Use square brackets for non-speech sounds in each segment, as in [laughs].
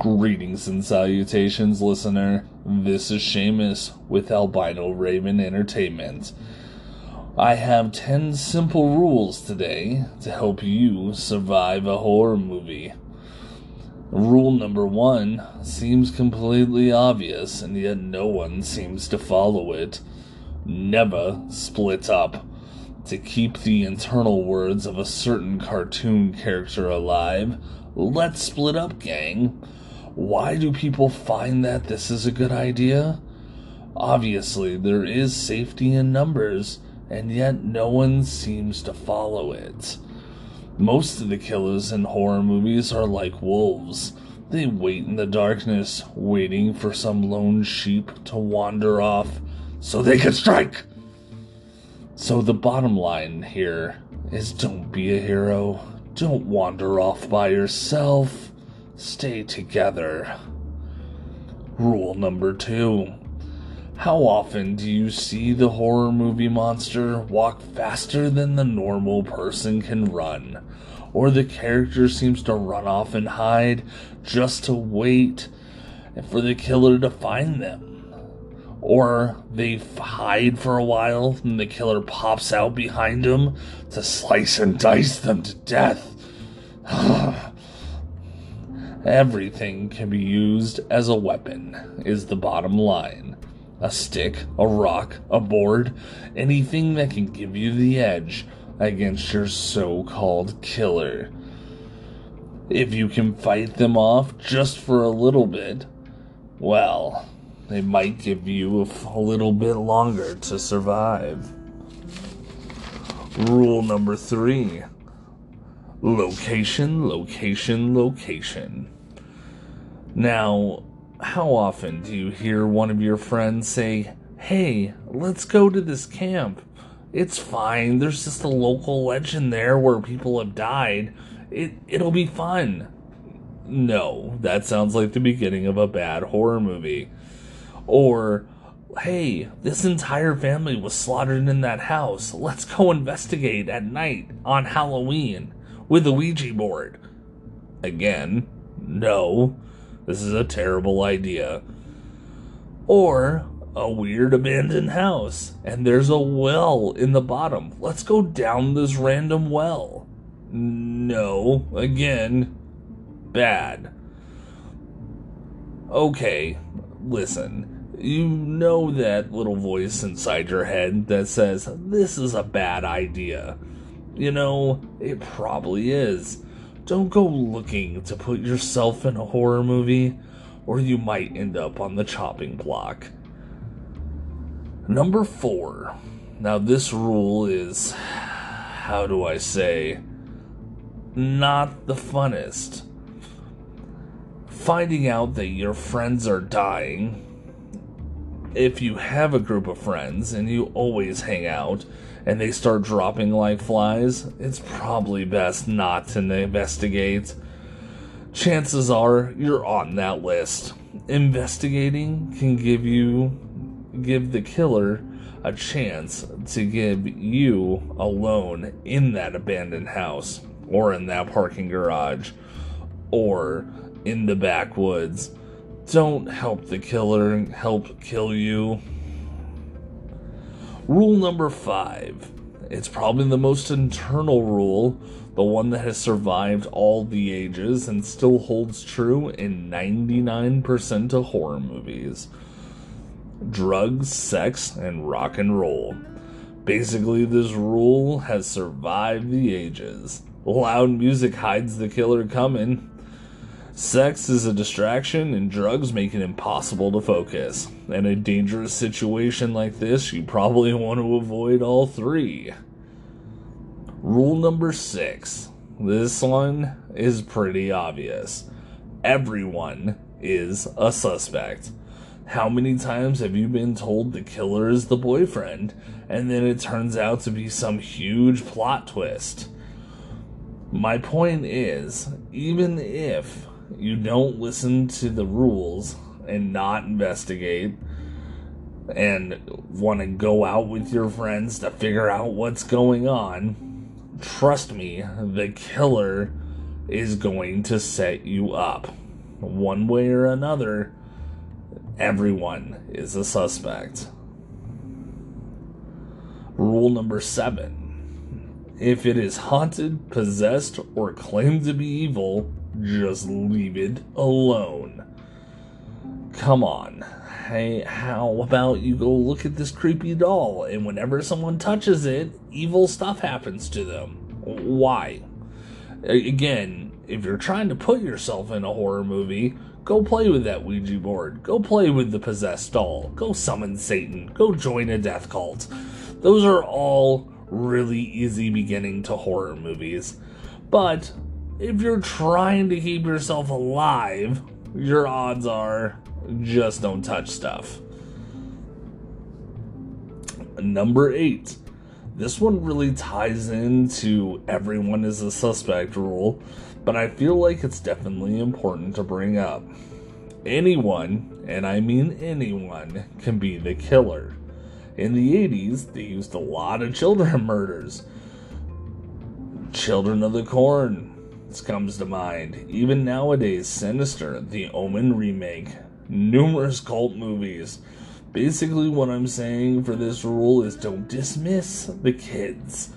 Greetings and salutations, listener. This is Seamus with Albino Raven Entertainment. I have 10 simple rules today to help you survive a horror movie. Rule number one seems completely obvious, and yet no one seems to follow it. Never split up. To keep the internal words of a certain cartoon character alive, let's split up, gang. Why do people find that this is a good idea? Obviously, there is safety in numbers, and yet no one seems to follow it. Most of the killers in horror movies are like wolves. They wait in the darkness, waiting for some lone sheep to wander off so they can strike. So, the bottom line here is don't be a hero. Don't wander off by yourself. Stay together. Rule number two. How often do you see the horror movie monster walk faster than the normal person can run? Or the character seems to run off and hide just to wait for the killer to find them? Or they hide for a while and the killer pops out behind them to slice and dice them to death? [sighs] [sighs] Everything can be used as a weapon, is the bottom line. A stick, a rock, a board, anything that can give you the edge against your so called killer. If you can fight them off just for a little bit, well, they might give you a little bit longer to survive. Rule number three Location, location, location. Now, how often do you hear one of your friends say, Hey, let's go to this camp? It's fine. There's just a local legend there where people have died. It it'll be fun. No, that sounds like the beginning of a bad horror movie. Or hey, this entire family was slaughtered in that house. Let's go investigate at night on Halloween with a Ouija board. Again, no, this is a terrible idea. Or a weird abandoned house, and there's a well in the bottom. Let's go down this random well. No, again, bad. Okay, listen. You know that little voice inside your head that says, This is a bad idea. You know, it probably is. Don't go looking to put yourself in a horror movie, or you might end up on the chopping block. Number four. Now, this rule is, how do I say, not the funnest. Finding out that your friends are dying, if you have a group of friends and you always hang out, and they start dropping like flies, it's probably best not to investigate. Chances are you're on that list. Investigating can give you give the killer a chance to give you alone in that abandoned house or in that parking garage or in the backwoods. Don't help the killer help kill you. Rule number five. It's probably the most internal rule, the one that has survived all the ages and still holds true in 99% of horror movies drugs, sex, and rock and roll. Basically, this rule has survived the ages. Loud music hides the killer coming, Sex is a distraction, and drugs make it impossible to focus. In a dangerous situation like this, you probably want to avoid all three. Rule number six. This one is pretty obvious. Everyone is a suspect. How many times have you been told the killer is the boyfriend, and then it turns out to be some huge plot twist? My point is, even if you don't listen to the rules and not investigate and want to go out with your friends to figure out what's going on, trust me, the killer is going to set you up. one way or another, everyone is a suspect. Rule number seven if it is haunted, possessed, or claimed to be evil, just leave it alone. Come on. Hey, how about you go look at this creepy doll, and whenever someone touches it, evil stuff happens to them? Why? Again, if you're trying to put yourself in a horror movie, go play with that Ouija board. Go play with the possessed doll. Go summon Satan. Go join a death cult. Those are all really easy beginning to horror movies. But if you're trying to keep yourself alive, your odds are just don't touch stuff. Number eight. This one really ties into everyone is a suspect rule, but I feel like it's definitely important to bring up. Anyone, and I mean anyone, can be the killer. In the 80s, they used a lot of children [laughs] murders. Children of the Corn comes to mind. Even nowadays, Sinister, the Omen remake, numerous cult movies. Basically, what I'm saying for this rule is don't dismiss the kids.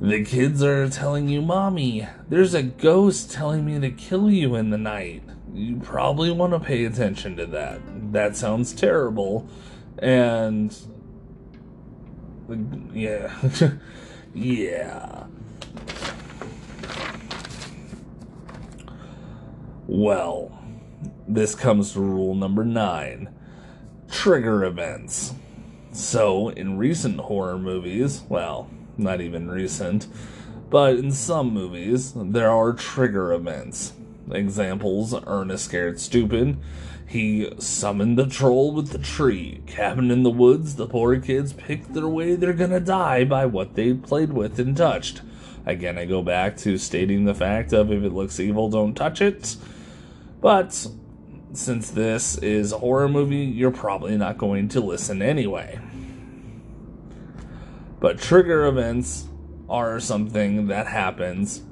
The kids are telling you, Mommy, there's a ghost telling me to kill you in the night. You probably want to pay attention to that. That sounds terrible. And uh, yeah. [laughs] yeah. Well, this comes to rule number nine trigger events. So, in recent horror movies, well, not even recent, but in some movies, there are trigger events. Examples Ernest Scared Stupid, he summoned the troll with the tree. Cabin in the woods, the poor kids picked their way they're gonna die by what they played with and touched. Again, I go back to stating the fact of if it looks evil, don't touch it. But since this is a horror movie, you're probably not going to listen anyway. But trigger events are something that happens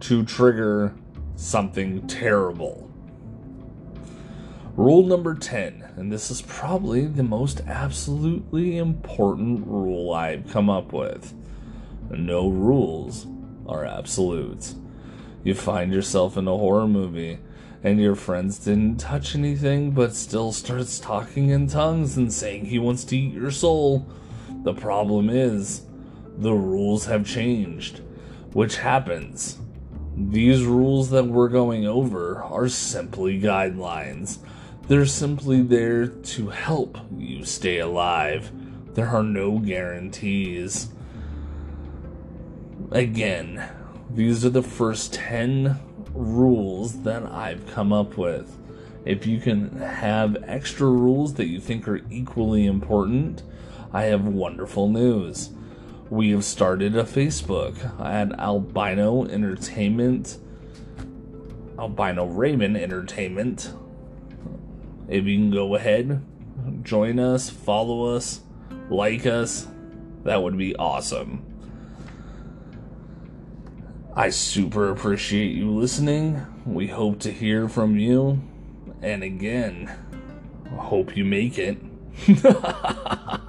to trigger something terrible. Rule number 10, and this is probably the most absolutely important rule I've come up with no rules are absolute. You find yourself in a horror movie and your friends didn't touch anything but still starts talking in tongues and saying he wants to eat your soul. The problem is, the rules have changed, which happens. These rules that we're going over are simply guidelines. They're simply there to help you stay alive. There are no guarantees. Again, these are the first 10 rules that I've come up with. If you can have extra rules that you think are equally important, I have wonderful news. We have started a Facebook at Albino Entertainment, Albino Raven Entertainment if you can go ahead, join us, follow us, like us, that would be awesome. I super appreciate you listening. We hope to hear from you. And again, hope you make it. [laughs]